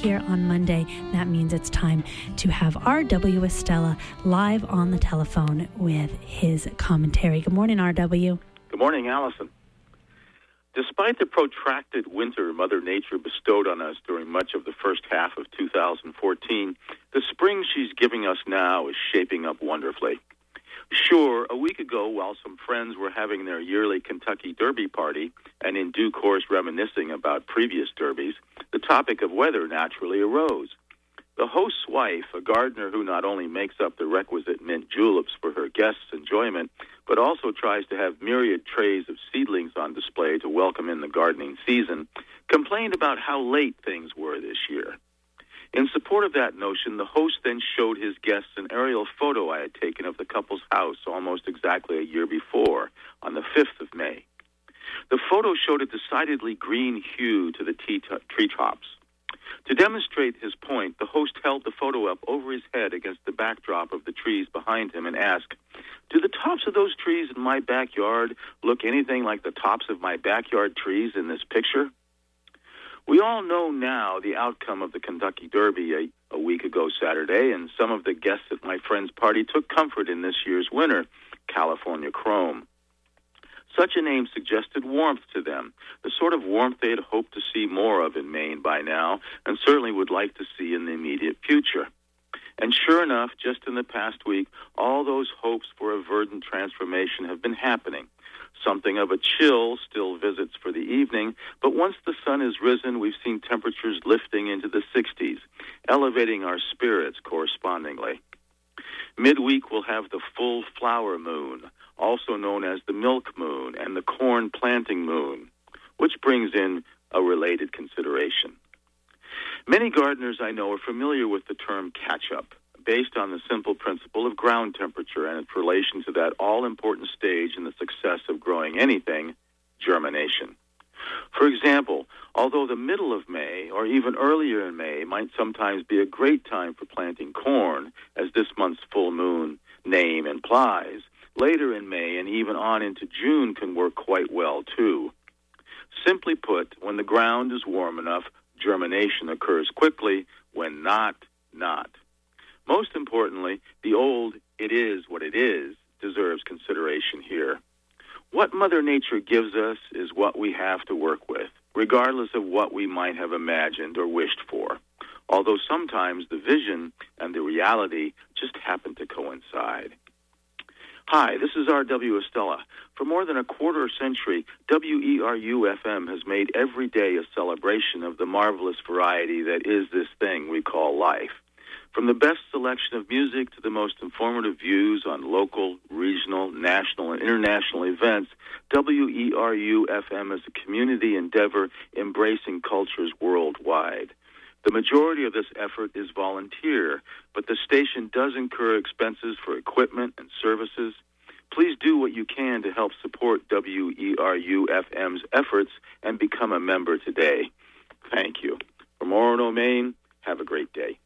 here on Monday. That means it's time to have R.W. Estela live on the telephone with his commentary. Good morning, R.W. Good morning, Allison. Despite the protracted winter Mother Nature bestowed on us during much of the first half of 2014, the spring she's giving us now is shaping up wonderfully. Sure, a week ago, while some friends were having their yearly Kentucky Derby party and in due course reminiscing about previous derbies, the topic of weather naturally arose. The host's wife, a gardener who not only makes up the requisite mint juleps for her guests' enjoyment, but also tries to have myriad trays of seedlings on display to welcome in the gardening season, complained about how late things were this year. In support of that notion, the host then showed his guests an aerial photo I had taken of the couple's house almost exactly a year before, on the 5th of May. The photo showed a decidedly green hue to the treetops. To demonstrate his point, the host held the photo up over his head against the backdrop of the trees behind him and asked, Do the tops of those trees in my backyard look anything like the tops of my backyard trees in this picture? We all know now the outcome of the Kentucky Derby a, a week ago Saturday, and some of the guests at my friend's party took comfort in this year's winner, California Chrome. Such a name suggested warmth to them, the sort of warmth they had hoped to see more of in Maine by now, and certainly would like to see in the immediate future. And sure enough, just in the past week, all those hopes for a verdant transformation have been happening. Something of a chill still visits for the evening, but once the sun has risen, we've seen temperatures lifting into the 60s, elevating our spirits correspondingly. Midweek, we'll have the full flower moon, also known as the milk moon and the corn planting moon, which brings in a related consideration. Many gardeners I know are familiar with the term catch up, based on the simple principle of ground temperature and its relation to that all important stage in the success of growing anything germination. For example, although the middle of May or even earlier in May might sometimes be a great time for planting corn, as this month's full moon name implies, later in May and even on into June can work quite well too. Simply put, when the ground is warm enough, germination occurs quickly. When not, not. Most importantly, the old it is what it is deserves consideration here. What Mother Nature gives us is what we have to work with, regardless of what we might have imagined or wished for. Although sometimes the vision and the reality just happen to coincide. Hi, this is R.W. Estela. For more than a quarter century, WERU FM has made every day a celebration of the marvelous variety that is this thing we call life. From the best selection of music to the most informative views on local, regional, national, and international events, WERU FM is a community endeavor embracing cultures worldwide. The majority of this effort is volunteer, but the station does incur expenses for equipment and services. Please do what you can to help support WERU FM's efforts and become a member today. Thank you. From Orono, Maine, have a great day.